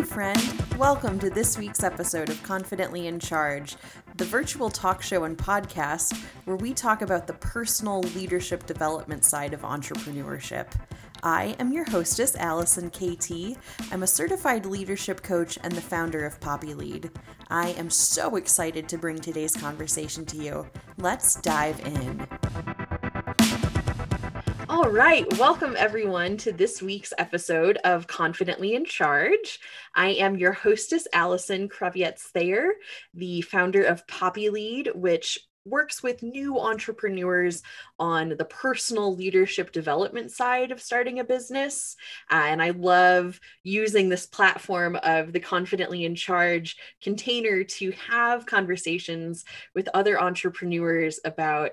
Hey, friend. Welcome to this week's episode of Confidently in Charge, the virtual talk show and podcast where we talk about the personal leadership development side of entrepreneurship. I am your hostess, Allison KT. I'm a certified leadership coach and the founder of Poppy Lead. I am so excited to bring today's conversation to you. Let's dive in. All right, welcome everyone to this week's episode of Confidently in Charge. I am your hostess, Allison Kravietz Thayer, the founder of Poppy Lead, which works with new entrepreneurs on the personal leadership development side of starting a business. Uh, and I love using this platform of the Confidently in Charge container to have conversations with other entrepreneurs about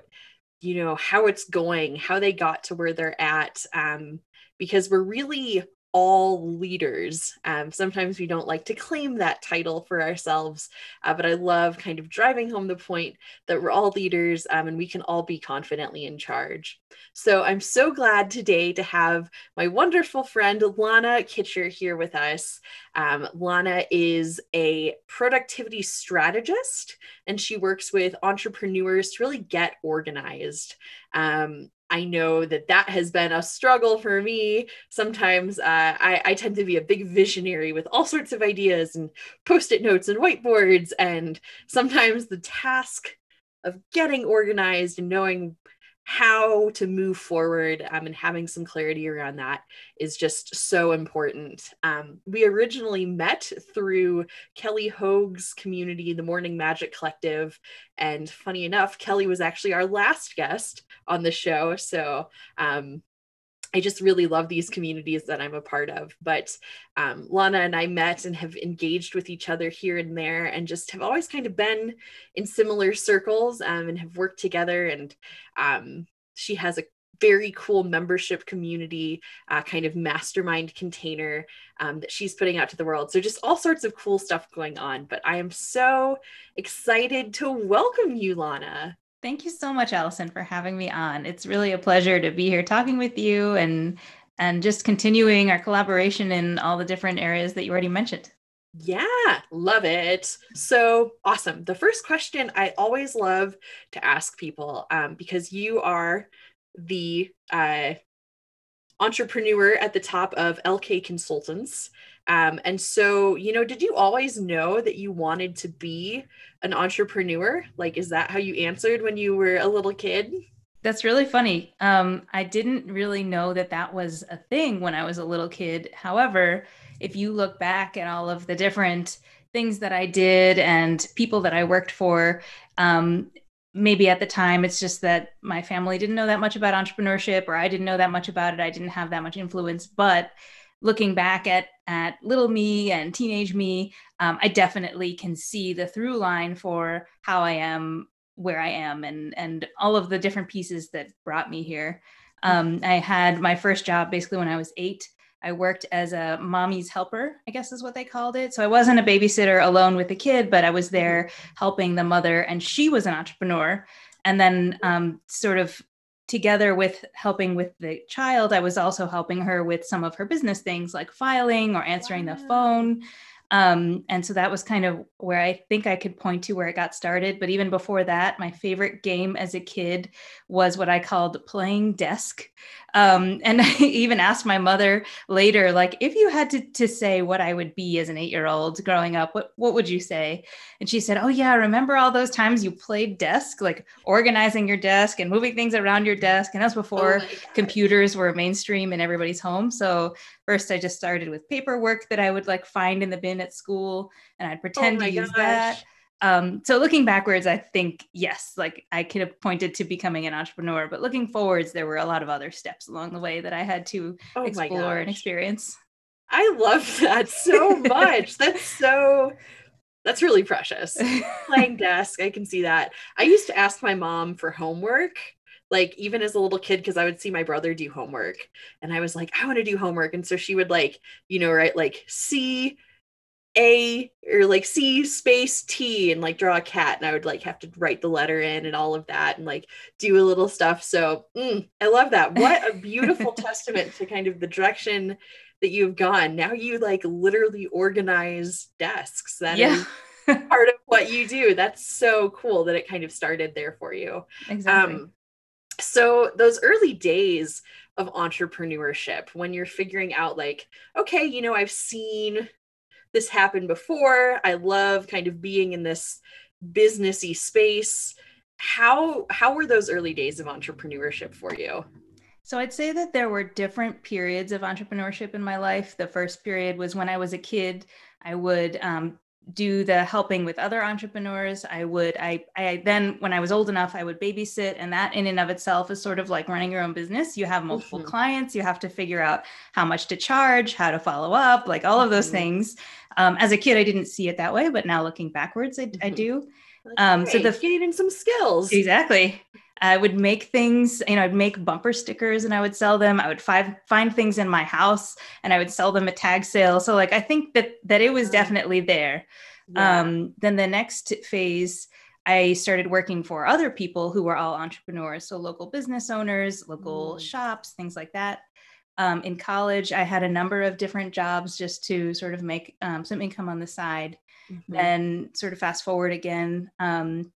you know how it's going how they got to where they're at um, because we're really all leaders. Um, sometimes we don't like to claim that title for ourselves, uh, but I love kind of driving home the point that we're all leaders um, and we can all be confidently in charge. So I'm so glad today to have my wonderful friend Lana Kitcher here with us. Um, Lana is a productivity strategist and she works with entrepreneurs to really get organized. Um, I know that that has been a struggle for me. Sometimes uh, I, I, tend to be a big visionary with all sorts of ideas and post it notes and whiteboards. And sometimes the task of getting organized and knowing how to move forward um, and having some clarity around that is just so important. Um, we originally met through Kelly Hoag's community, the Morning Magic Collective. And funny enough, Kelly was actually our last guest on the show. So um, I just really love these communities that I'm a part of. But um, Lana and I met and have engaged with each other here and there, and just have always kind of been in similar circles um, and have worked together. And um, she has a very cool membership community uh, kind of mastermind container um, that she's putting out to the world. So, just all sorts of cool stuff going on. But I am so excited to welcome you, Lana. Thank you so much, Allison, for having me on. It's really a pleasure to be here talking with you and and just continuing our collaboration in all the different areas that you already mentioned. Yeah, love it. So awesome. The first question I always love to ask people, um, because you are the uh, entrepreneur at the top of LK Consultants. Um, and so, you know, did you always know that you wanted to be an entrepreneur? Like, is that how you answered when you were a little kid? That's really funny. Um, I didn't really know that that was a thing when I was a little kid. However, if you look back at all of the different things that I did and people that I worked for, um, maybe at the time it's just that my family didn't know that much about entrepreneurship or I didn't know that much about it. I didn't have that much influence. But looking back at at little me and teenage me, um, I definitely can see the through line for how I am where I am and and all of the different pieces that brought me here. Um, I had my first job basically when I was eight. I worked as a mommy's helper, I guess is what they called it. So I wasn't a babysitter alone with the kid, but I was there helping the mother, and she was an entrepreneur. And then, um, sort of together with helping with the child, I was also helping her with some of her business things like filing or answering wow. the phone. Um, and so that was kind of where I think I could point to where it got started. But even before that, my favorite game as a kid was what I called playing desk. Um, and I even asked my mother later, like, if you had to, to say what I would be as an eight year old growing up, what, what would you say? And she said, Oh, yeah, remember all those times you played desk, like organizing your desk and moving things around your desk? And that's oh before oh computers were mainstream in everybody's home. So first, I just started with paperwork that I would like find in the bin at school and I'd oh pretend oh to use gosh. that um, so looking backwards, I think yes, like I could have pointed to becoming an entrepreneur, but looking forwards, there were a lot of other steps along the way that I had to oh explore and experience. I love that so much. that's so that's really precious. Playing desk, I can see that. I used to ask my mom for homework like even as a little kid because i would see my brother do homework and i was like i want to do homework and so she would like you know write like c a or like C space T and like draw a cat. And I would like have to write the letter in and all of that and like do a little stuff. So mm, I love that. What a beautiful testament to kind of the direction that you've gone. Now you like literally organize desks. That yeah. is part of what you do. That's so cool that it kind of started there for you. Exactly. Um, so those early days of entrepreneurship when you're figuring out like okay you know i've seen this happened before i love kind of being in this businessy space how how were those early days of entrepreneurship for you so I'd say that there were different periods of entrepreneurship in my life. The first period was when I was a kid. I would um, do the helping with other entrepreneurs. I would i i then when i was old enough i would babysit and that in and of itself is sort of like running your own business. You have multiple mm-hmm. clients. You have to figure out how much to charge how to follow up like all of those mm-hmm. things. Um, as a kid i didn't see it that way but now looking backwards i, mm-hmm. I do um, so the gaining some skills. Exactly I would make things, you know, I'd make bumper stickers and I would sell them. I would find find things in my house and I would sell them at tag sale. So like I think that that it was definitely there. Yeah. Um, then the next phase, I started working for other people who were all entrepreneurs, so local business owners, local mm. shops, things like that. Um, in college, I had a number of different jobs just to sort of make um, some income on the side. Mm-hmm. Then, sort of fast forward again, um,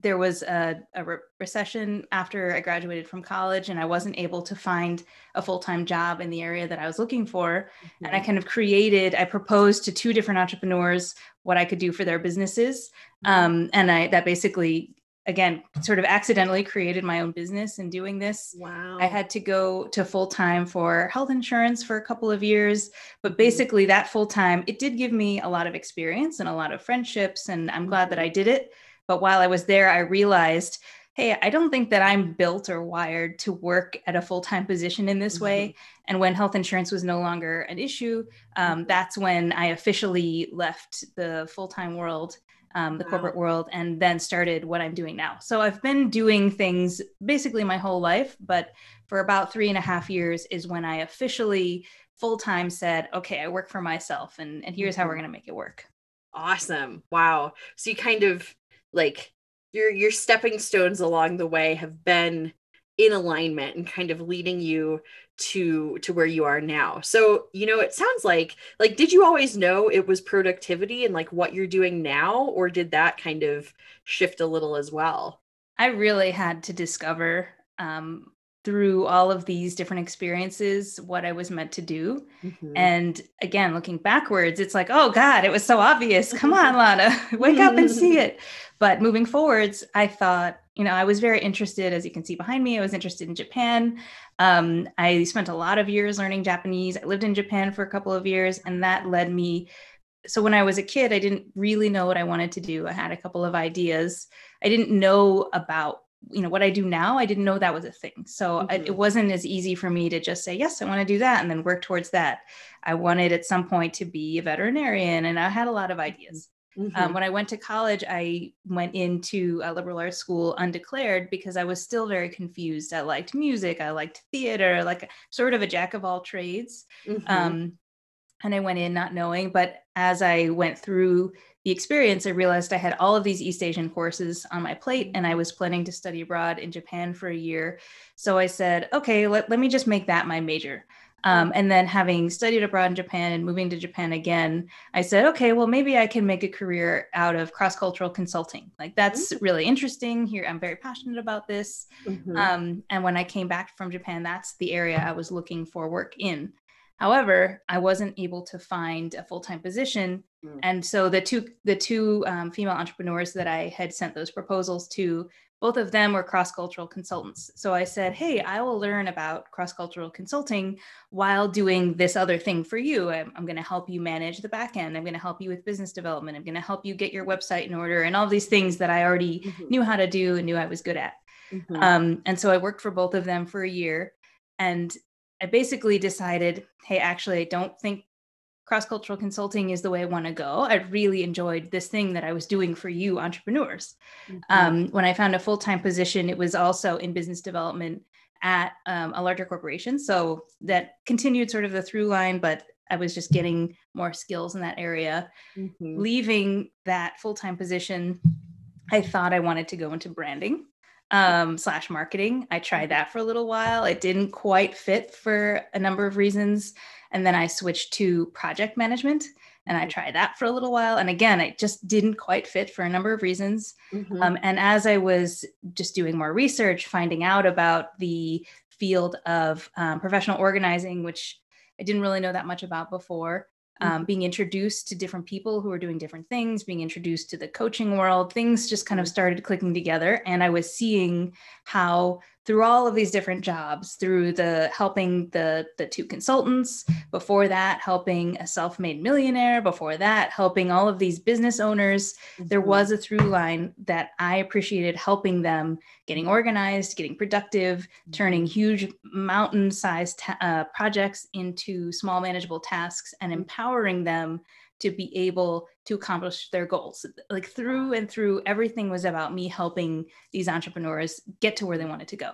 there was a, a re- recession after I graduated from college, and I wasn't able to find a full time job in the area that I was looking for. Mm-hmm. And I mm-hmm. kind of created, I proposed to two different entrepreneurs what I could do for their businesses. Mm-hmm. Um, and I that basically, again, sort of accidentally created my own business in doing this. Wow. I had to go to full time for health insurance for a couple of years, but mm-hmm. basically, that full time, it did give me a lot of experience and a lot of friendships. And I'm glad that I did it but while I was there, I realized, hey, I don't think that I'm built or wired to work at a full time position in this mm-hmm. way. And when health insurance was no longer an issue, um, mm-hmm. that's when I officially left the full time world. Um, the wow. corporate world, and then started what I'm doing now. So I've been doing things basically my whole life, but for about three and a half years is when I officially full time said, okay, I work for myself, and, and here's how we're mm-hmm. going to make it work. Awesome. Wow. So you kind of like your your stepping stones along the way have been in alignment and kind of leading you to to where you are now. So you know it sounds like like did you always know it was productivity and like what you're doing now or did that kind of shift a little as well? I really had to discover um, through all of these different experiences what I was meant to do. Mm-hmm. And again, looking backwards, it's like, oh God, it was so obvious. Come on, Lana, wake up and see it. But moving forwards, I thought, you know, I was very interested, as you can see behind me, I was interested in Japan. Um, I spent a lot of years learning Japanese. I lived in Japan for a couple of years, and that led me. So when I was a kid, I didn't really know what I wanted to do. I had a couple of ideas. I didn't know about you know what i do now i didn't know that was a thing so mm-hmm. I, it wasn't as easy for me to just say yes i want to do that and then work towards that i wanted at some point to be a veterinarian and i had a lot of ideas mm-hmm. um, when i went to college i went into a liberal arts school undeclared because i was still very confused i liked music i liked theater like sort of a jack of all trades mm-hmm. um, and i went in not knowing but as i went through the experience, I realized I had all of these East Asian courses on my plate and I was planning to study abroad in Japan for a year. So I said, okay, let, let me just make that my major. Um, and then having studied abroad in Japan and moving to Japan again, I said, okay, well, maybe I can make a career out of cross cultural consulting. Like, that's mm-hmm. really interesting. Here, I'm very passionate about this. Mm-hmm. Um, and when I came back from Japan, that's the area I was looking for work in. However, I wasn't able to find a full time position, mm. and so the two the two um, female entrepreneurs that I had sent those proposals to, both of them were cross cultural consultants. So I said, "Hey, I will learn about cross cultural consulting while doing this other thing for you. I'm, I'm going to help you manage the back end. I'm going to help you with business development. I'm going to help you get your website in order, and all these things that I already mm-hmm. knew how to do and knew I was good at." Mm-hmm. Um, and so I worked for both of them for a year. And I basically decided, hey, actually, I don't think cross cultural consulting is the way I want to go. I really enjoyed this thing that I was doing for you entrepreneurs. Mm-hmm. Um, when I found a full time position, it was also in business development at um, a larger corporation. So that continued sort of the through line, but I was just getting more skills in that area. Mm-hmm. Leaving that full time position, I thought I wanted to go into branding. Um, slash marketing. I tried that for a little while. It didn't quite fit for a number of reasons. And then I switched to project management and I mm-hmm. tried that for a little while. And again, it just didn't quite fit for a number of reasons. Mm-hmm. Um, and as I was just doing more research, finding out about the field of um, professional organizing, which I didn't really know that much about before, um, mm-hmm. being introduced to different people who are doing different things, being introduced to the coaching world, things just kind of started clicking together. And I was seeing how through all of these different jobs through the helping the the two consultants before that helping a self-made millionaire before that helping all of these business owners mm-hmm. there was a through line that i appreciated helping them getting organized getting productive mm-hmm. turning huge mountain sized ta- uh, projects into small manageable tasks and mm-hmm. empowering them to be able to accomplish their goals. Like through and through, everything was about me helping these entrepreneurs get to where they wanted to go.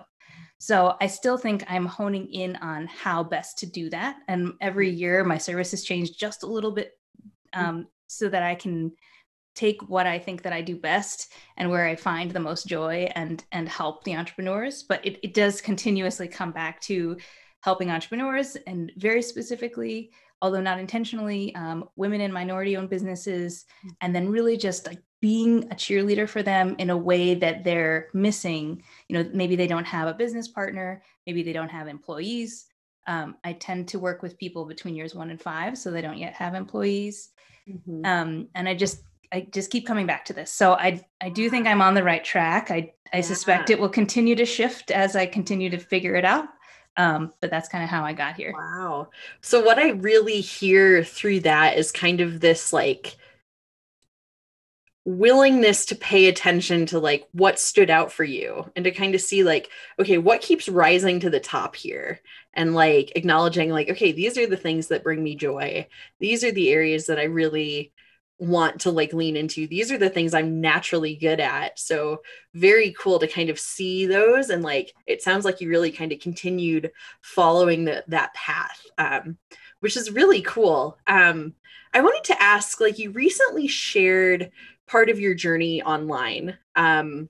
So I still think I'm honing in on how best to do that. And every year, my services change just a little bit um, so that I can take what I think that I do best and where I find the most joy and and help the entrepreneurs. But it, it does continuously come back to helping entrepreneurs and very specifically although not intentionally, um, women and minority owned businesses, mm. and then really just like being a cheerleader for them in a way that they're missing. You know, maybe they don't have a business partner, maybe they don't have employees. Um, I tend to work with people between years one and five, so they don't yet have employees. Mm-hmm. Um, and I just I just keep coming back to this. So I I do think I'm on the right track. I I yeah. suspect it will continue to shift as I continue to figure it out. Um, but that's kind of how I got here. Wow. So what I really hear through that is kind of this like willingness to pay attention to like what stood out for you and to kind of see like okay what keeps rising to the top here and like acknowledging like okay these are the things that bring me joy these are the areas that i really want to like lean into. These are the things i'm naturally good at. So very cool to kind of see those and like it sounds like you really kind of continued following the, that path um, which is really cool. Um, i wanted to ask like you recently shared part of your journey online. Um,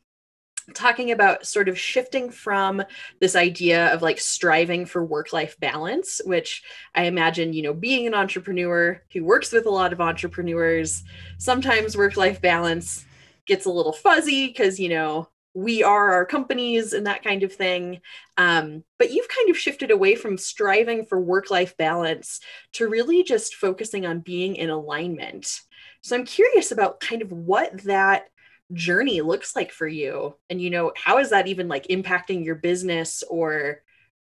talking about sort of shifting from this idea of like striving for work life balance which i imagine you know being an entrepreneur who works with a lot of entrepreneurs sometimes work life balance gets a little fuzzy because you know we are our companies and that kind of thing. Um, but you've kind of shifted away from striving for work life balance to really just focusing on being in alignment. So i'm curious about kind of what that journey looks like for you and you know how is that even like impacting your business or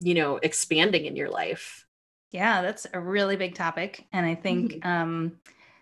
you know expanding in your life yeah that's a really big topic and i think mm-hmm. um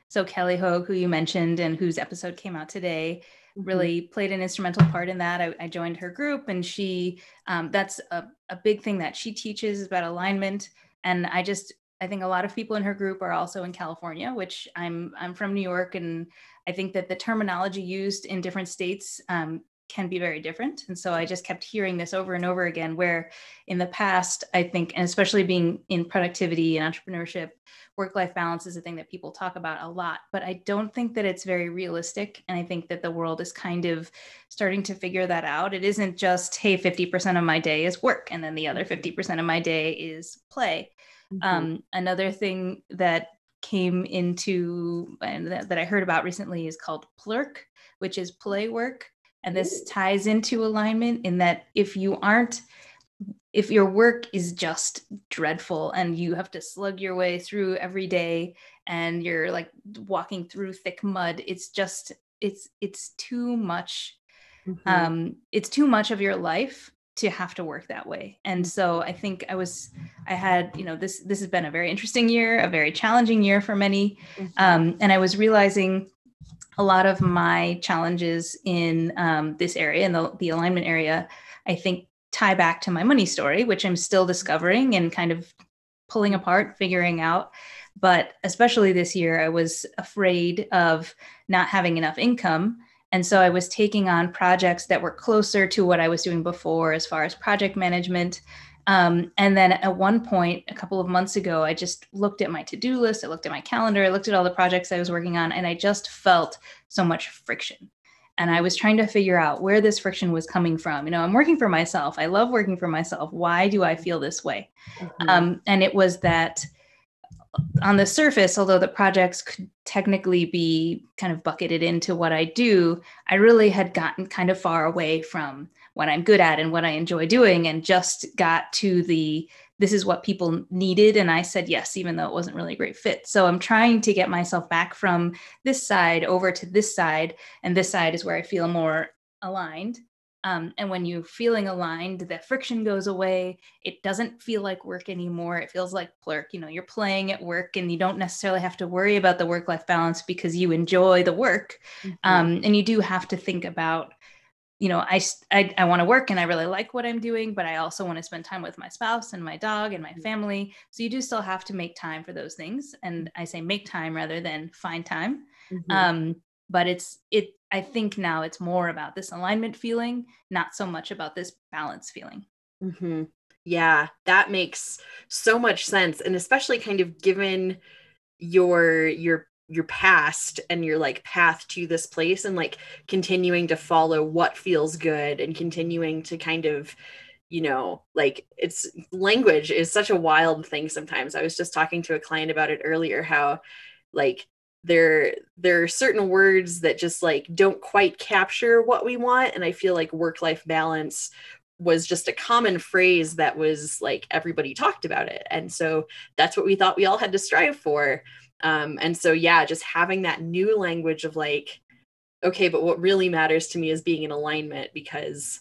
so kelly Hoag who you mentioned and whose episode came out today mm-hmm. really played an instrumental part in that I, I joined her group and she um, that's a, a big thing that she teaches about alignment and i just I think a lot of people in her group are also in California, which I'm I'm from New York, and I think that the terminology used in different states um, can be very different. And so I just kept hearing this over and over again. Where in the past, I think, and especially being in productivity and entrepreneurship, work life balance is a thing that people talk about a lot. But I don't think that it's very realistic. And I think that the world is kind of starting to figure that out. It isn't just, hey, 50% of my day is work, and then the other 50% of my day is play Mm-hmm. Um, another thing that came into and that, that I heard about recently is called plurk, which is play work. And this ties into alignment in that if you aren't if your work is just dreadful and you have to slug your way through every day and you're like walking through thick mud it's just it's it's too much mm-hmm. um it's too much of your life to have to work that way and so i think i was i had you know this this has been a very interesting year a very challenging year for many mm-hmm. um, and i was realizing a lot of my challenges in um, this area in the, the alignment area i think tie back to my money story which i'm still discovering and kind of pulling apart figuring out but especially this year i was afraid of not having enough income and so I was taking on projects that were closer to what I was doing before as far as project management. Um, and then at one point, a couple of months ago, I just looked at my to do list, I looked at my calendar, I looked at all the projects I was working on, and I just felt so much friction. and I was trying to figure out where this friction was coming from. You know, I'm working for myself. I love working for myself. Why do I feel this way? Mm-hmm. Um, and it was that on the surface, although the projects could technically be kind of bucketed into what I do, I really had gotten kind of far away from what I'm good at and what I enjoy doing and just got to the this is what people needed. And i said yes even though it wasn't really a great fit. So i'm trying to get myself back from this side over to this side. And this side is where i feel more aligned um, and when you're feeling aligned the friction goes away. It doesn't feel like work anymore. It feels like plurk you know you're playing at work and you don't necessarily have to worry about the work life balance because you enjoy the work. Mm-hmm. um, and you do have to think about you know i i, I want to work and i really like what i'm doing but i also want to spend time with my spouse and my dog and my mm-hmm. family. So you do still have to make time for those things. And i say make time rather than find time. Mm-hmm. um, but it's it i think now it's more about this alignment feeling not so much about this balance feeling mm-hmm. yeah that makes so much sense and especially kind of given your your your past and your like path to this place and like continuing to follow what feels good and continuing to kind of you know like it's language is such a wild thing sometimes i was just talking to a client about it earlier how like there there are certain words that just like don't quite capture what we want and i feel like work life balance was just a common phrase that was like everybody talked about it and so that's what we thought we all had to strive for um, and so, yeah, just having that new language of like, okay, but what really matters to me is being in alignment because,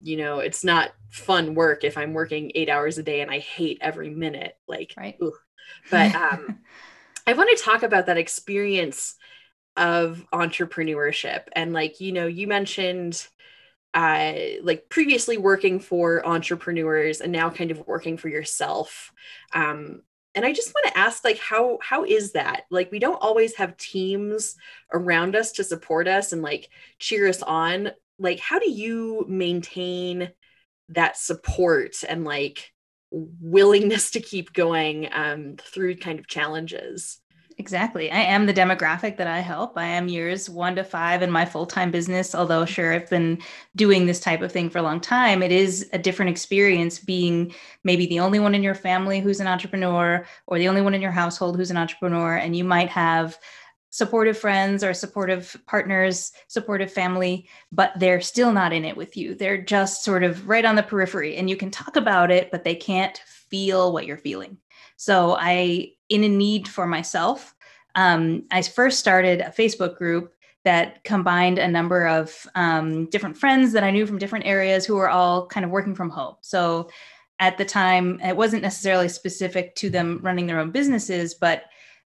you know, it's not fun work if I'm working eight hours a day and I hate every minute. Like, right. but um, I want to talk about that experience of entrepreneurship and like, you know, you mentioned uh, like previously working for entrepreneurs and now kind of working for yourself um, and i just want to ask like how how is that? Like we don't always have teams around us to support us and like cheer us on. Like how do you maintain that support and like willingness to keep going um, through kind of challenges Exactly. I am the demographic that I help. I am years one to five in my full time business. Although, sure, I've been doing this type of thing for a long time. It is a different experience being maybe the only one in your family who's an entrepreneur or the only one in your household who's an entrepreneur. And you might have supportive friends or supportive partners, supportive family, but they're still not in it with you. They're just sort of right on the periphery and you can talk about it, but they can't feel what you're feeling. So I, in a need for myself, um, I first started a Facebook group that combined a number of um, different friends that I knew from different areas who were all kind of working from home. So at the time, it wasn't necessarily specific to them running their own businesses, but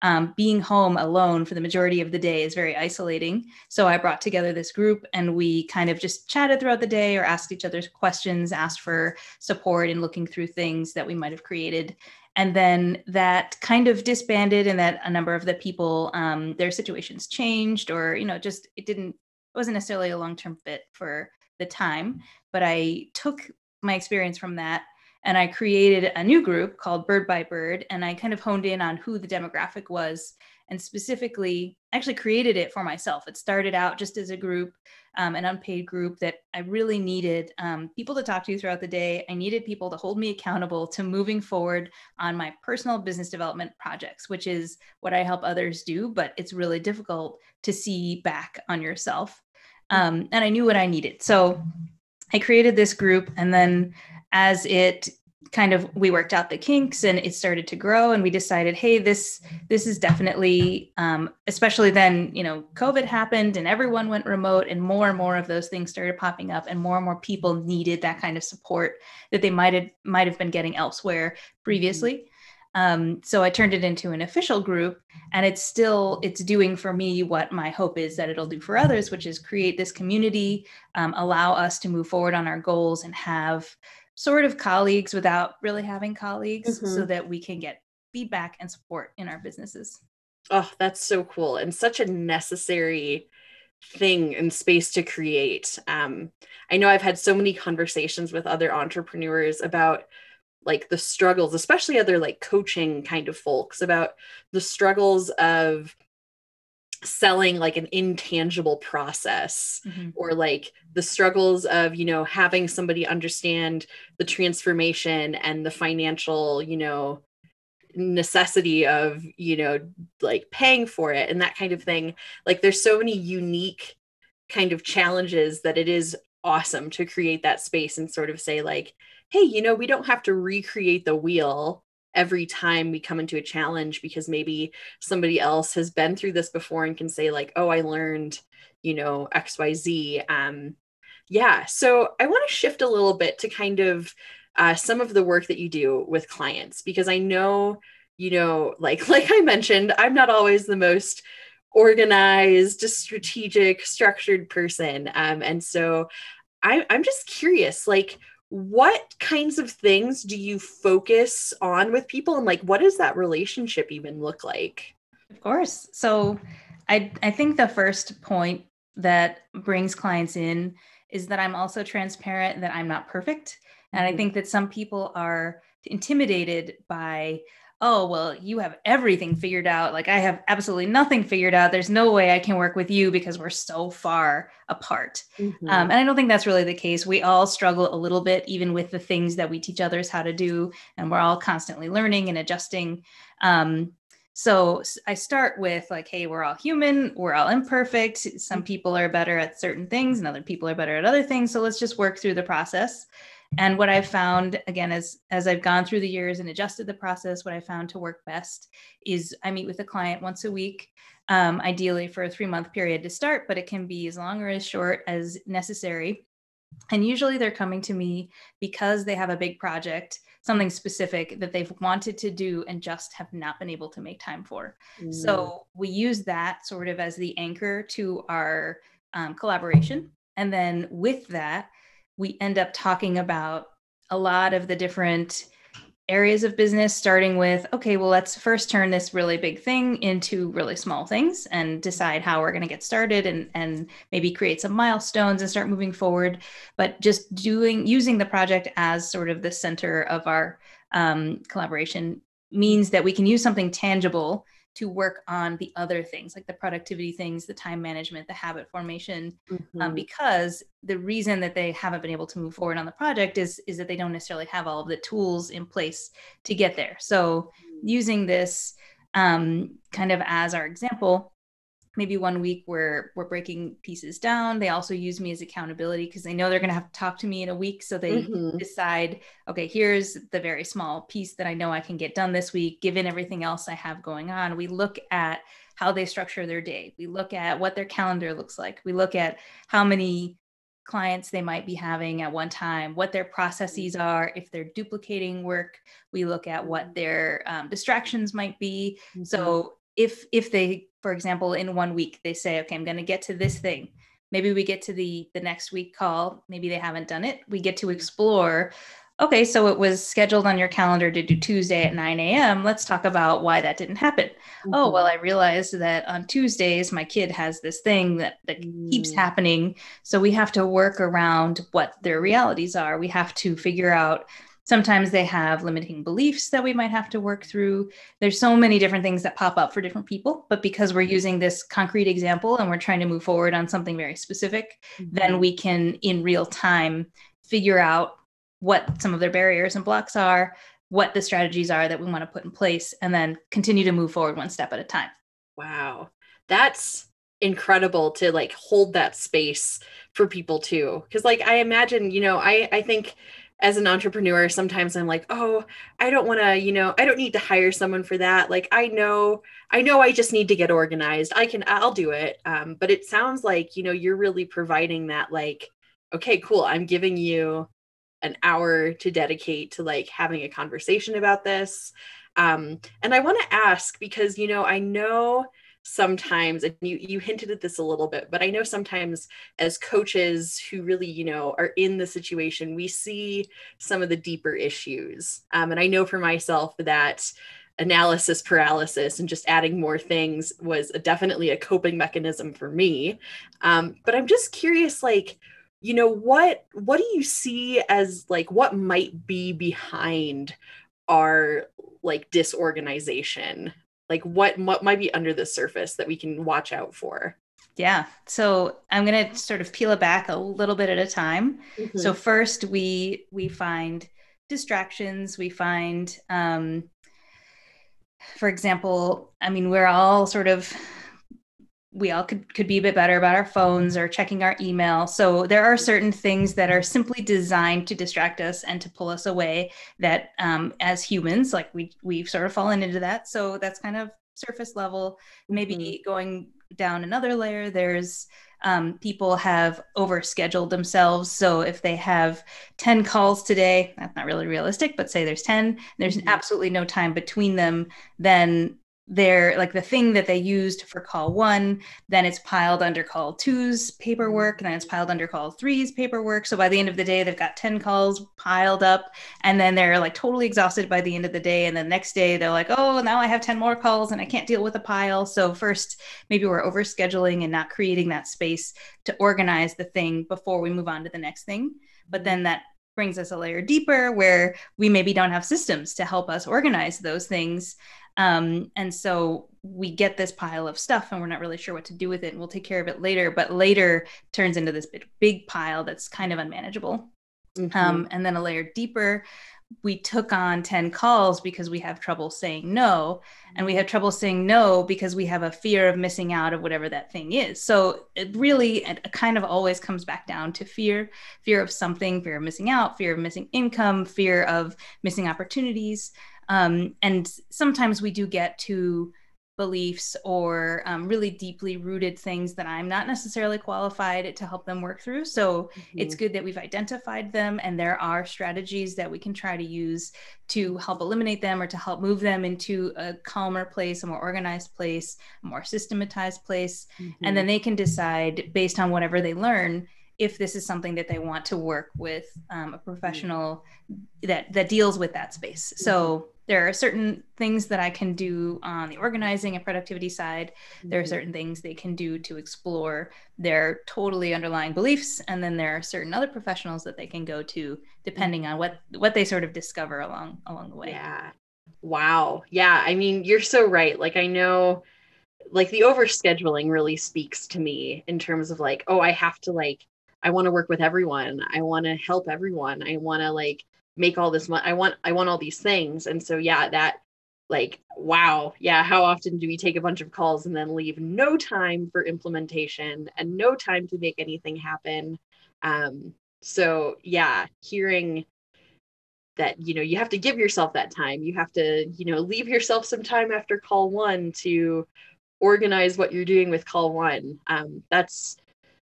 um, being home alone for the majority of the day is very isolating. So I brought together this group and we kind of just chatted throughout the day or asked each other questions, asked for support in looking through things that we might have created and then that kind of disbanded and that a number of the people um, their situations changed or you know just it didn't it wasn't necessarily a long-term fit for the time but i took my experience from that and i created a new group called bird by bird and i kind of honed in on who the demographic was and specifically actually created it for myself it started out just as a group um, an unpaid group that I really needed um, people to talk to throughout the day. I needed people to hold me accountable to moving forward on my personal business development projects, which is what I help others do, but it's really difficult to see back on yourself. Um, and I knew what I needed. So I created this group. And then as it kind of we worked out the kinks and it started to grow and we decided hey this this is definitely um, especially then you know covid happened and everyone went remote and more and more of those things started popping up and more and more people needed that kind of support that they might have might have been getting elsewhere previously um, so i turned it into an official group and it's still it's doing for me what my hope is that it'll do for others which is create this community um, allow us to move forward on our goals and have sort of colleagues without really having colleagues mm-hmm. so that we can get feedback and support in our businesses. Oh, that's so cool and such a necessary thing and space to create. Um, I know I've had so many conversations with other entrepreneurs about like the struggles, especially other like coaching kind of folks about the struggles of selling like an intangible process mm-hmm. or like the struggles of you know having somebody understand the transformation and the financial you know necessity of you know like paying for it and that kind of thing like there's so many unique kind of challenges that it is awesome to create that space and sort of say like hey you know we don't have to recreate the wheel every time we come into a challenge because maybe somebody else has been through this before and can say like oh i learned you know xyz um yeah so i want to shift a little bit to kind of uh, some of the work that you do with clients because i know you know like like i mentioned i'm not always the most organized strategic structured person um, and so I, i'm just curious like what kinds of things do you focus on with people? And like what does that relationship even look like? Of course. So i i think the first point that brings clients in is that i'm also transparent that i'm not perfect. And i mm-hmm. think that some people are intimidated by oh, well, you have everything figured out. Like I have absolutely nothing figured out. There's no way I can work with you because we're so far apart. Mm-hmm. Um, and I don't think that's really the case. We all struggle a little bit, even with the things that we teach others how to do. And we're all constantly learning and adjusting. Um, so I start with like, hey, we're all human, we're all imperfect. Some mm-hmm. people are better at certain things and other people are better at other things. So let's just work through the process. And what I've found, again, as as I've gone through the years and adjusted the process, what I found to work best is I meet with a client once a week, um, ideally for a three month period to start, but it can be as long or as short as necessary. And usually they're coming to me because they have a big project, something specific that they've wanted to do and just have not been able to make time for. Mm. So we use that sort of as the anchor to our um, collaboration. And then with that, we end up talking about a lot of the different areas of business starting with okay well let's first turn this really big thing into really small things and decide how we're going to get started and and maybe create some milestones and start moving forward. But just doing using the project as sort of the center of our um, collaboration means that we can use something tangible to work on the other things like the productivity things the time management the habit formation um, mm-hmm. um, because the reason that they haven't been able to move forward on the project is is that they don't necessarily have all of the tools in place to get there so mm. using this um, kind of as our example maybe one week we're we're breaking pieces down they also use me as accountability because they know they're going to have to talk to me in a week so they mm-hmm. decide okay here's the very small piece that i know i can get done this week given everything else i have going on we look at how they structure their day we look at what their calendar looks like we look at how many clients they might be having at one time, what their processes are, if they're duplicating work. We look at what their um, distractions might be. Mm-hmm. So if if they for example in one week they say okay i'm going to get to this thing. Maybe we get to the the next week call maybe they haven't done it. We get to explore. Okay so it was scheduled on your calendar to do tuesday at 9 a.m let's talk about why that didn't happen. Mm-hmm. oh well i realized that on tuesdays my kid has this thing that, that mm. keeps happening. So we have to work around what their realities are. We have to figure out Sometimes they have limiting beliefs that we might have to work through. There's so many different things that pop up for different people, but because we're using this concrete example and we're trying to move forward on something very specific, mm-hmm. then we can in real time figure out what some of their barriers and blocks are, what the strategies are that we want to put in place, and then continue to move forward one step at a time. Wow. That's incredible to like hold that space for people too because like i imagine you know i i think as an entrepreneur sometimes i'm like oh i don't want to you know i don't need to hire someone for that. Like i know i know i just need to get organized. I can i'll do it. Um, but it sounds like you know you're really providing that like okay cool i'm giving you an hour to dedicate to like having a conversation about this. Um, and i want to ask because you know i know sometimes and you you hinted at this a little bit but i know sometimes as coaches who really you know are in the situation we see some of the deeper issues. Um, and i know for myself that analysis paralysis and just adding more things was a, definitely a coping mechanism for me. Um, but i'm just curious like you know what what do you see as like what might be behind our like disorganization like what what might be under the surface that we can watch out for yeah. So I'm going to sort of peel it back a little bit at a time. Mm-hmm. So first we we find distractions, we find um for example, I mean we're all sort of we all could, could be a bit better about our phones or checking our email. So there are certain things that are simply designed to distract us and to pull us away that um, as humans, like we, we've sort of fallen into that. So that's kind of surface level, maybe mm-hmm. going down another layer, there's um, people have overscheduled themselves. So if they have 10 calls today, that's not really realistic, but say there's 10, there's mm-hmm. absolutely no time between them, then they're like the thing that they used for call one, then it's piled under call two's paperwork, and then it's piled under call three's paperwork. So by the end of the day, they've got 10 calls piled up, and then they're like totally exhausted by the end of the day. And the next day, they're like, oh, now I have 10 more calls and I can't deal with a pile. So first, maybe we're overscheduling and not creating that space to organize the thing before we move on to the next thing. But then that brings us a layer deeper where we maybe don't have systems to help us organize those things um, and so we get this pile of stuff and we're not really sure what to do with it and we'll take care of it later but later turns into this big, big pile that's kind of unmanageable mm-hmm. um, and then a layer deeper we took on 10 calls because we have trouble saying no and we have trouble saying no because we have a fear of missing out of whatever that thing is. So it really it kind of always comes back down to fear fear of something fear of missing out fear of missing income fear of missing opportunities. Um, and sometimes we do get to beliefs or um, really deeply rooted things that I'm not necessarily qualified to help them work through. So mm-hmm. it's good that we've identified them and there are strategies that we can try to use to help eliminate them or to help move them into a calmer place, a more organized place, a more systematized place. Mm-hmm. And then they can decide based on whatever they learn if this is something that they want to work with um, a professional that that deals with that space. So mm-hmm there are certain things that I can do on the organizing and productivity side. Mm-hmm. There are mm-hmm. certain things they can do to explore their totally underlying beliefs, and then there are certain other professionals that they can go to depending on what what they sort of discover along along the way. Yeah. Wow. Yeah. I mean, you're so right. Like I know like the overscheduling really speaks to me in terms of like, oh, I have to like I want to work with everyone. I want to help everyone. I want to like make all this money. I want I want all these things. And so yeah, that like wow, yeah, how often do we take a bunch of calls and then leave no time for implementation and no time to make anything happen? Um so yeah, hearing that you know you have to give yourself that time you have to you know leave yourself some time after call one to organize what you're doing with call one um, that's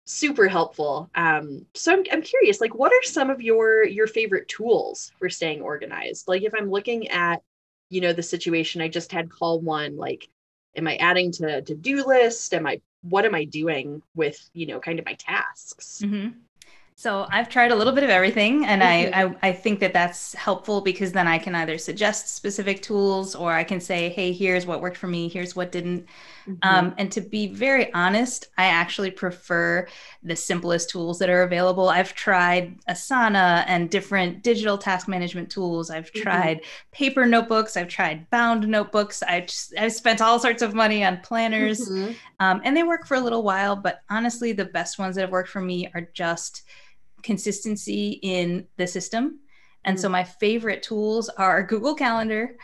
super helpful. Um, so I'm, I'm curious, like, what are some of your your favorite tools for staying organized? Like, if I'm looking at, you know, the situation I just had call one, like, am I adding to to do list? Am I what am I doing with you know kind of my tasks? Mm-hmm. So I've tried a little bit of everything, and I, I, I think that that's helpful because then I can either suggest specific tools or I can say, hey, here's what worked for me, here's what didn't. Mm-hmm. Um, and to be very honest, I actually prefer the simplest tools that are available. I've tried Asana and different digital task management tools. I've mm-hmm. tried paper notebooks. I've tried bound notebooks. I've just, I've spent all sorts of money on planners, mm-hmm. um, and they work for a little while. But honestly, the best ones that have worked for me are just consistency in the system. And mm-hmm. so my favorite tools are Google Calendar.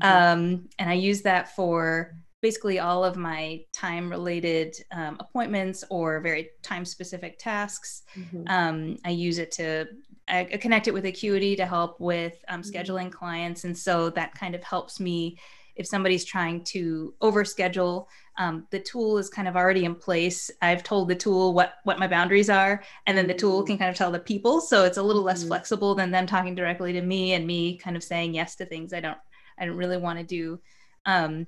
Mm-hmm. Um, and I use that for basically all of my time related um, appointments or very time specific tasks. Mm-hmm. Um, I use it to I connect it with Acuity to help with um, mm-hmm. scheduling clients. And so that kind of helps me if somebody's trying to overschedule um, the tool is kind of already in place i've told the tool what what my boundaries are and then the tool can kind of tell the people so it's a little less mm-hmm. flexible than them talking directly to me and me kind of saying yes to things i don't i don't really want to do um,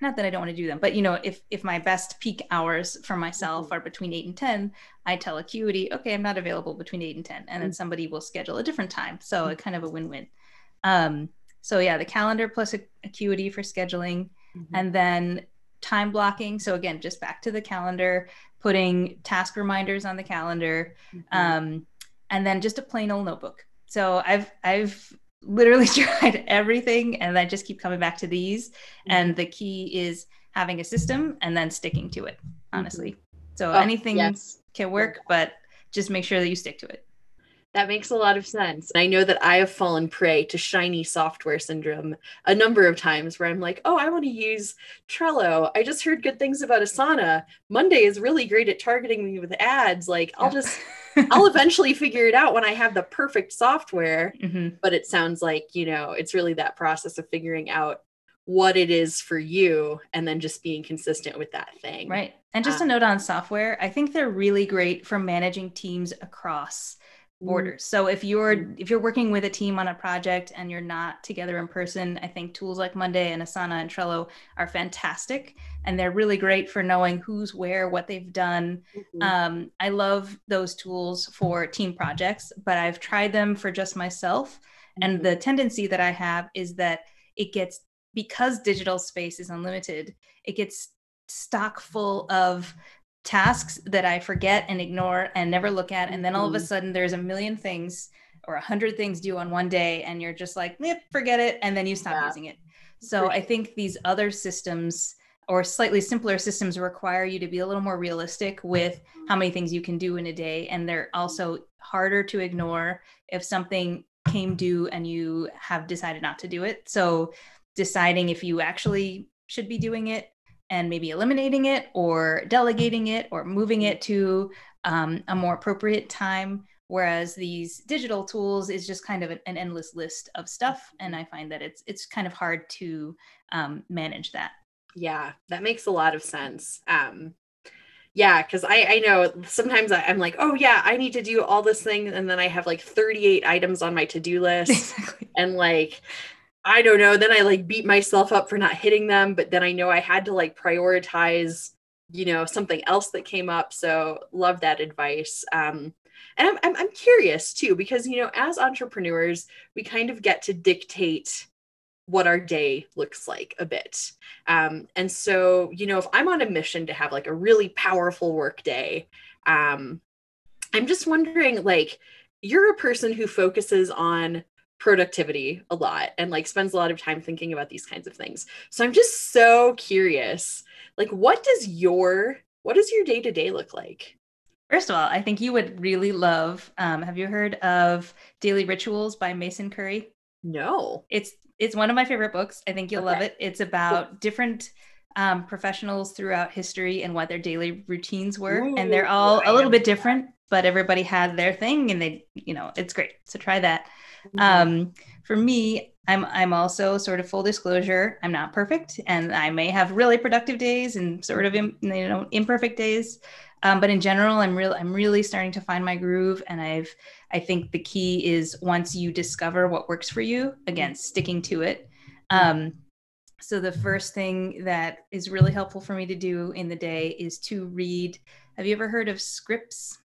not that i don't want to do them but you know if if my best peak hours for myself mm-hmm. are between 8 and 10 i tell acuity okay i'm not available between 8 and 10 and mm-hmm. then somebody will schedule a different time so mm-hmm. kind of a win-win um, so yeah, the calendar plus Acuity for scheduling, mm-hmm. and then time blocking. So again, just back to the calendar, putting task reminders on the calendar, mm-hmm. um, and then just a plain old notebook. So I've I've literally tried everything and I just keep coming back to these. Mm-hmm. And the key is having a system and then sticking to it, honestly. Mm-hmm. So oh, anything yes. can work, but just make sure that you stick to it. That makes a lot of sense. I know that I have fallen prey to shiny software syndrome a number of times where I'm like, oh, I want to use Trello. I just heard good things about Asana. Monday is really great at targeting me with ads. Like, I'll just, I'll eventually figure it out when I have the perfect software. Mm-hmm. But it sounds like, you know, it's really that process of figuring out what it is for you and then just being consistent with that thing. Right. And just um, a note on software, I think they're really great for managing teams across. Borders. So if you're mm. if you're working with a team on a project and you're not together in person, I think tools like Monday and Asana and Trello are fantastic and they're really great for knowing who's where, what they've done. Mm-hmm. Um, I love those tools for team projects, but I've tried them for just myself. Mm-hmm. And the tendency that I have is that it gets because digital space is unlimited, it gets stock full of tasks that I forget and ignore and never look at. And then all of a mm-hmm. sudden there's a million things or a hundred things due on one day and you're just like, forget it. And then you stop yeah. using it. So I think these other systems or slightly simpler systems require you to be a little more realistic with how many things you can do in a day. And they're also harder to ignore if something came due and you have decided not to do it. So deciding if you actually should be doing it and maybe eliminating it or delegating it or moving it to um, a more appropriate time. Whereas these digital tools is just kind of an, an, endless list of stuff and i find that it's it's kind of hard to um, manage that. Yeah that makes a lot of sense. Um, yeah because I, I know sometimes I, am like oh yeah i need to do all this thing and then i have like 38 items on my to-do list. Exactly. and like I don't know. Then I like beat myself up for not hitting them, but then I know I had to like prioritize, you know, something else that came up. So love that advice. Um, and I'm, I'm, I'm curious too, because, you know, as entrepreneurs, we kind of get to dictate what our day looks like a bit. Um, and so, you know, if I'm on a mission to have like a really powerful work day, um, I'm just wondering, like, you're a person who focuses on productivity a lot and like spends a lot of time thinking about these kinds of things. So I'm just so curious. Like what does your what does your day-to-day look like? First of all, I think you would really love um, have you heard of Daily Rituals by Mason Currey? No. It's it's one of my favorite books. I think you'll okay. love it. It's about different um, professionals throughout history and what their daily routines were. Ooh, and they're all a little bit different, but everybody had their thing and they, you know, it's great. So try that. Mm-hmm. Um, for me, I'm I'm also sort of full disclosure. I'm not perfect, and I may have really productive days and sort of you know imperfect days. Um, but in general, I'm real. I'm really starting to find my groove, and I've. I think the key is once you discover what works for you, again, sticking to it. Um, so the first thing that is really helpful for me to do in the day is to read. Have you ever heard of scripts?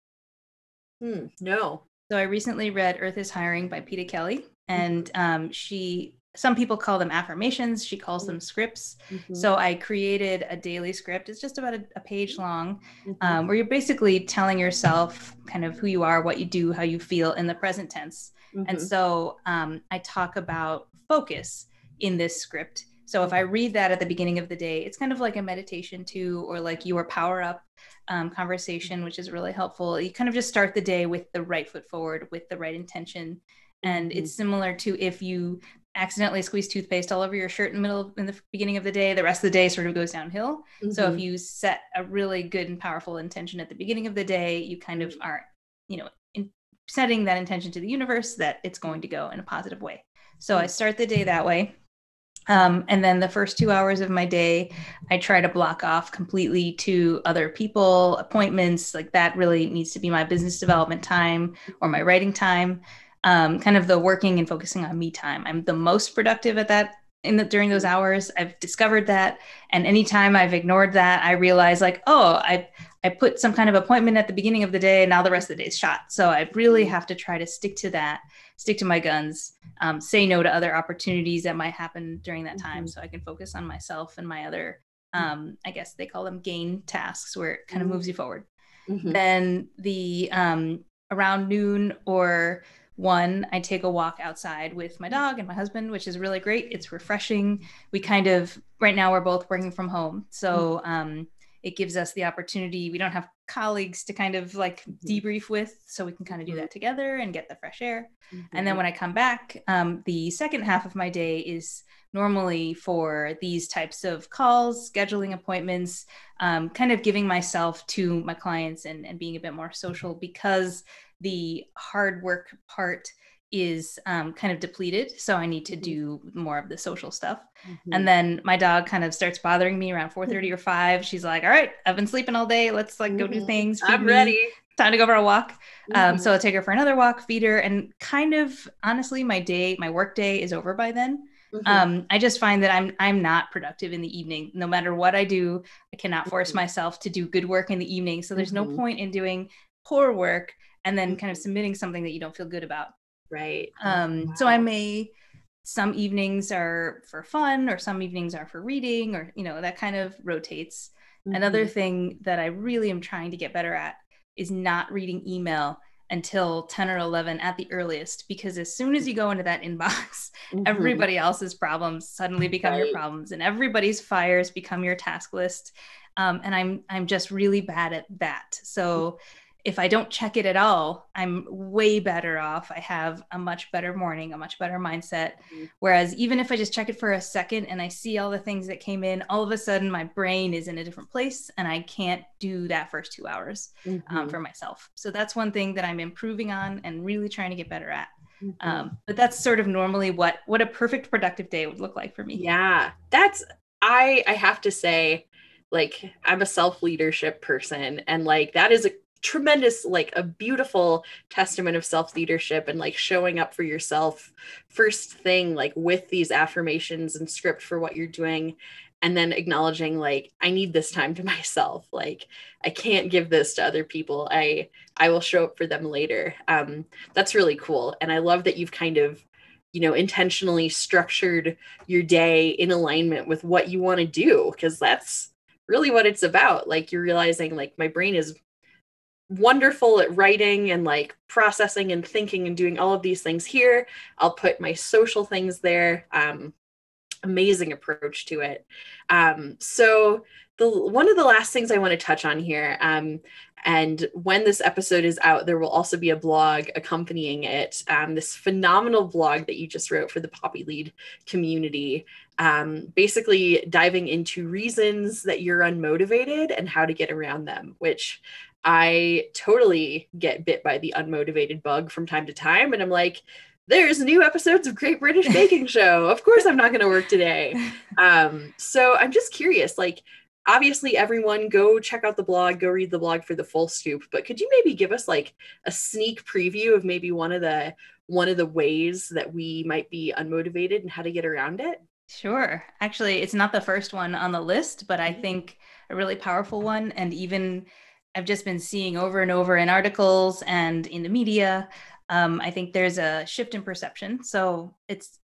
Hmm, no. So I recently read Earth is Hiring by Peta Kelly, and um, she some people call them affirmations she calls them scripts mm-hmm. so i created a daily script it's just about a, a page long mm-hmm. um, where you're basically telling yourself kind of who you are what you do how you feel in the present tense mm-hmm. and so um, i talk about focus in this script so if I read that at the beginning of the day, it's kind of like a meditation too, or like your power up um, conversation, which is really helpful. You kind of just start the day with the right foot forward, with the right intention. And mm-hmm. it's similar to if you accidentally squeeze toothpaste all over your shirt in the middle in the beginning of the day, the rest of the day sort of goes downhill. Mm-hmm. So if mm-hmm. you set a really good and powerful intention at the beginning of the day, you kind of are, you know, in setting that intention to the universe that it's going to go in a positive way. So I mm. start the day that way um, and then the first two hours of my day, I try to block off completely to other people, appointments. Like that really needs to be my business development time or my writing time. Um, kind of the working and focusing on me time. I'm the most productive at that in the during those hours. I've discovered that, and anytime I've ignored that, I realize like, oh, I I put some kind of appointment at the beginning of the day, and now the rest of the day is shot. So I really have to try to stick to that stick to my guns, um, say no to other opportunities that might happen during that time mm-hmm. so I can focus on myself and my other, mm. um, I guess they call them gain tasks where it kind of mm-hmm. moves you forward. Mm-hmm. Then the um, around noon or one, I take a walk outside with my dog and my husband, which is really great. It's refreshing. We kind of, right now, we're both working from home. So um, it gives us the opportunity. We don't have colleagues to kind of like mm-hmm. debrief with. So we can kind of do mm-hmm. that together and get the fresh air. Mm-hmm. And then mm-hmm. when I come back, um, the second half of my day is normally for these types of calls, scheduling appointments, um, kind of giving myself to my clients and, and being a bit more social because the hard work part is um, kind of depleted so i need to mm-hmm. do more of the social stuff mm-hmm. and then my dog kind of starts bothering me around 4.30 or 5 she's like all right i've been sleeping all day let's like go do mm-hmm. things i'm me. ready time to go for a walk mm-hmm. um, so i'll take her for another walk feed her and kind of honestly my day my work day is over by then Mm-hmm. Um, I just find that I'm I'm not productive in the evening. No matter what I do, I cannot force mm-hmm. myself to do good work in the evening. So there's mm-hmm. no point in doing poor work and then kind of submitting something that you don't feel good about. Right. Um, wow. So I may some evenings are for fun or some evenings are for reading or you know that kind of rotates. Another thing that I really am trying to get better at is not reading email until 10 or 11 at the earliest because as soon as you go into that inbox mm-hmm. everybody else's problems suddenly become right. your problems and everybody's fires become your task list um, and i'm i'm just really bad at that so if I don't check it at all, I'm way better off. I have a much better morning, a much better mindset. Mm-hmm. Whereas even if I just check it for a second and I see all the things that came in, all of a sudden my brain is in a different place and I can't do that first two hours um, mm-hmm. um, for myself. So that's one thing that I'm improving on and really trying to get better at. Mm-hmm. Um, but that's sort of normally what what a perfect productive day would look like for me. Yeah, that's I I have to say like I'm a self leadership person and like that is a tremendous like a beautiful testament of self leadership and like showing up for yourself first thing like with these affirmations and script for what you're doing and then acknowledging like i need this time to myself. Like i can't give this to other people. I i will show up for them later. Um that's really cool and i love that you've kind of you know intentionally structured your day in alignment with what you want to do because that's really what it's about. Like you're realizing like my brain is wonderful at writing and like processing and thinking and doing all of these things here. I'll put my social things there. Um, amazing approach to it. Um, so the one of the last things I want to touch on here, um, and when this episode is out, there will also be a blog accompanying it. Um, this phenomenal blog that you just wrote for the Poppy Lead community, um, basically diving into reasons that you're unmotivated and how to get around them, which I totally get bit by the unmotivated bug from time to time. And I'm like, there's new episodes of Great British Baking Show. Of course, I'm not going to work today. Um, so I'm just curious, like, obviously everyone go check out the blog go read the blog for the full scoop but could you maybe give us like a sneak preview of maybe one of the one of the ways that we might be unmotivated and how to get around it sure actually it's not the first one on the list but i mm-hmm. think a really powerful one and even I've just been seeing over and over in articles and in the media. Um, I think there's a shift in perception. So it's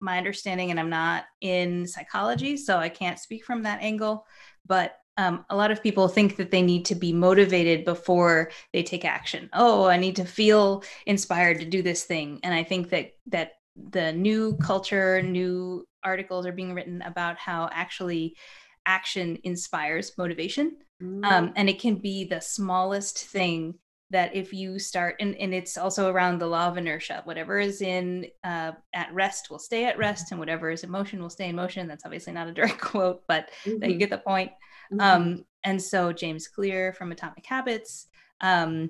my understanding, and I'm not in psychology, so I can't speak from that angle. But um, a lot of people think that they need to be motivated before they take action. Oh, I need to feel inspired to do this thing, and I think that that the new culture, new articles are being written about how actually action inspires motivation Mm. Um, and it can be the smallest thing that if you start, and, and it's also around the law of inertia, whatever is in uh, at rest will stay at rest, and whatever is in motion will stay in motion. That's obviously not a direct quote, but mm-hmm. you get the point. Mm-hmm. Um, and so James Clear from Atomic Habits um,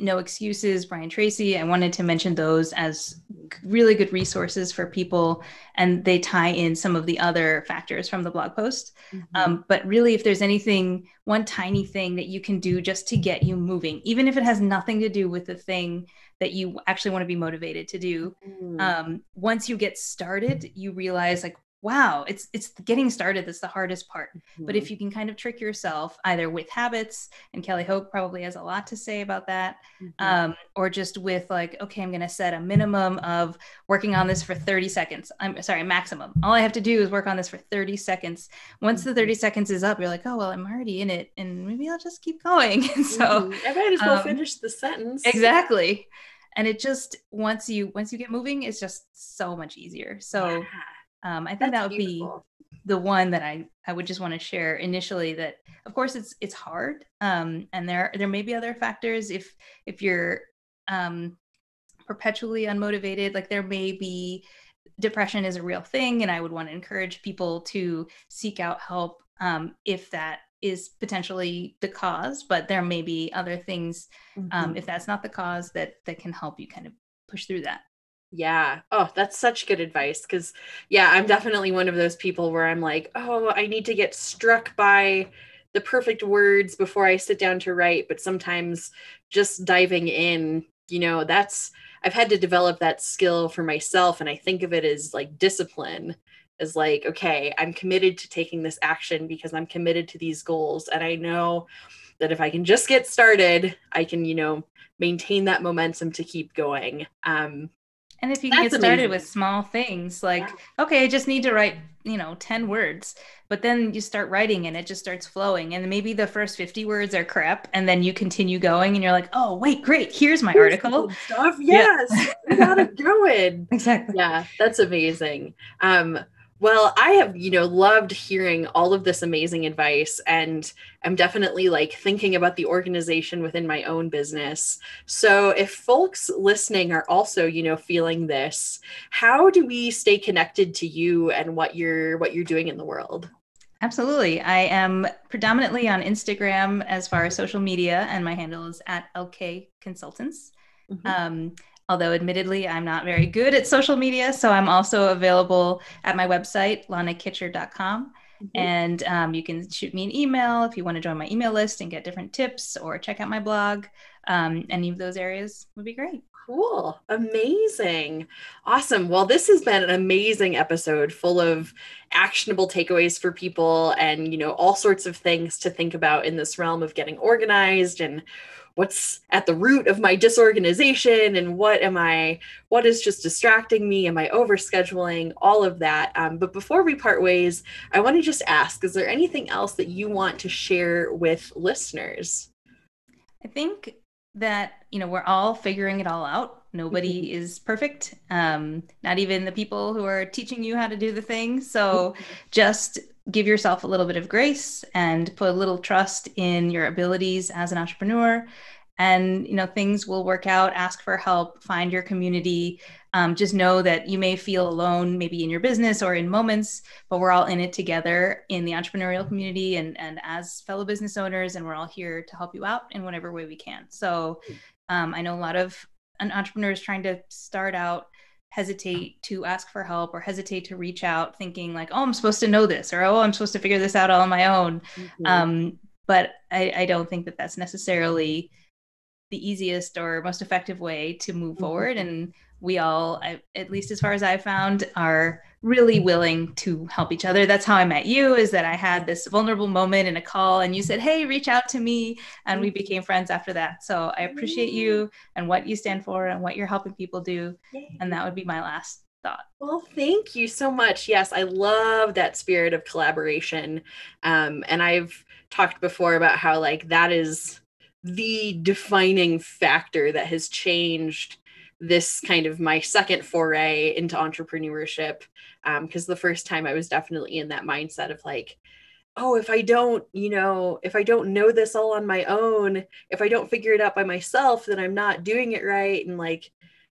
no Excuses, Brian Tracy. I wanted to mention those as really good resources for people, and they tie in some of the other factors from the blog post. Mm-hmm. Um, but really, if there's anything, one tiny thing that you can do just to get you moving, even if it has nothing to do with the thing that you actually want to be motivated to do, mm-hmm. um, once you get started, you realize like, wow it's it's getting started that's the hardest part mm-hmm. but if mm-hmm. you can kind of trick yourself either with habits and kelly Hoag probably has a lot to say about that mm-hmm. um, or just with like okay i'm going to set a minimum of working on this for 30 seconds i'm sorry maximum all i have to do is work on this for 30 seconds once the 30 mm-hmm. seconds is up you're like oh well i'm already in it and maybe i'll just keep going so mm-hmm. i might as well um, finish the sentence exactly and it just once you once you get moving it's just so much easier so yeah. Um, i think That's that would beautiful. be the one that i i would just want to share initially that of course it's it's hard um, and there there may be other factors if if you're um, perpetually unmotivated like there may be depression is a real thing and i would want to encourage people to seek out help um, if that is potentially the cause but there may be other things um, mm-hmm. um, if that's not the cause that that can help you kind of push through that yeah. Oh that's such good advice because yeah i'm definitely one of those people where i'm like oh i need to get struck by the perfect words before i sit down to write but sometimes just diving in you know that's i've had to develop that skill for myself and i think of it as like discipline is like okay i'm committed to taking this action because i'm committed to these goals and i know that if i can just get started i can you know maintain that momentum to keep going. Um and if you can get started amazing. with small things like yeah. okay i just need to write you know 10 words but then you start writing and it just starts flowing and maybe the first 50 words are crap and then you continue going and you're like oh wait great here's my here's article stuff yes yeah. got it going exactly yeah that's amazing um well, I have, you know, loved hearing all of this amazing advice and I'm definitely like thinking about the organization within my own business. So, if folks listening are also, you know, feeling this, how do we stay connected to you and what you're what you're doing in the world? Absolutely. I am predominantly on Instagram as far as social media and my handle is at LK Consultants. Mm-hmm. Um, although admittedly I'm not very good at social media. So I'm also available at my website, lanakitcher.com. Mm-hmm. And um, you can shoot me an email if you want to join my email list and get different tips or check out my blog. Um, any of those areas would be great. Cool. Amazing. Awesome. Well, this has been an amazing episode full of actionable takeaways for people and, you know, all sorts of things to think about in this realm of getting organized and what's at the root of my disorganization and what am i what is just distracting me am i overscheduling all of that um, but before we part ways i want to just ask is there anything else that you want to share with listeners i think that you know we're all figuring it all out. Nobody mm-hmm. is perfect. Um, not even the people who are teaching you how to do the thing. So mm-hmm. just give yourself a little bit of grace and put a little trust in your abilities as an entrepreneur. And you know things will work out. Ask for help. Find your community um, just know that you may feel alone maybe in your business or in moments but we're all in it together in the entrepreneurial community and and as fellow business owners and we're all here to help you out in whatever way we can so um, i know a lot of entrepreneurs trying to start out hesitate to ask for help or hesitate to reach out thinking like oh i'm supposed to know this or oh i'm supposed to figure this out all on my own mm-hmm. um, but I, I, don't think that that's necessarily the easiest or most effective way to move mm-hmm. forward and we all at least as far as i found are really willing to help each other. That's how i met you is that i had this vulnerable moment in a call and you said hey reach out to me and we became friends after that. So i appreciate you and what you stand for and what you're helping people do and that would be my last thought. Well thank you so much. Yes i love that spirit of collaboration. Um, and i've talked before about how like that is the defining factor that has changed this kind of my second foray into entrepreneurship because um, the first time i was definitely in that mindset of like oh if i don't you know if i don't know this all on my own if i don't figure it out by myself then i'm not doing it right and like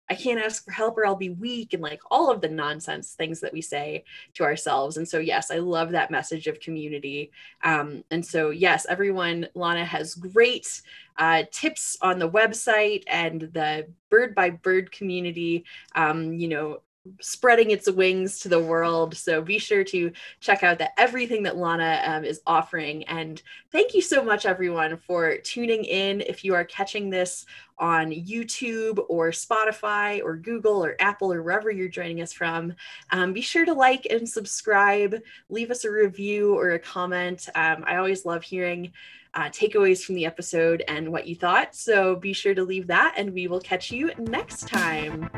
I can't ask for help or I'll be weak and like all of the nonsense things that we say to ourselves. And so, yes, I love that message of community. Um, and so, yes, everyone, Lana has great uh, tips on the website and the bird by bird community. Um, you know, spreading its wings to the world. So be sure to check out that everything that Lana um, is offering. And thank you so much, everyone, for tuning in. If you are catching this on YouTube or Spotify or Google or Apple or wherever you're joining us from, um, be sure to like and subscribe. Leave us a review or a comment. Um, I always love hearing. Uh, takeaways from the episode and what you thought. So be sure to leave that, and we will catch you next time.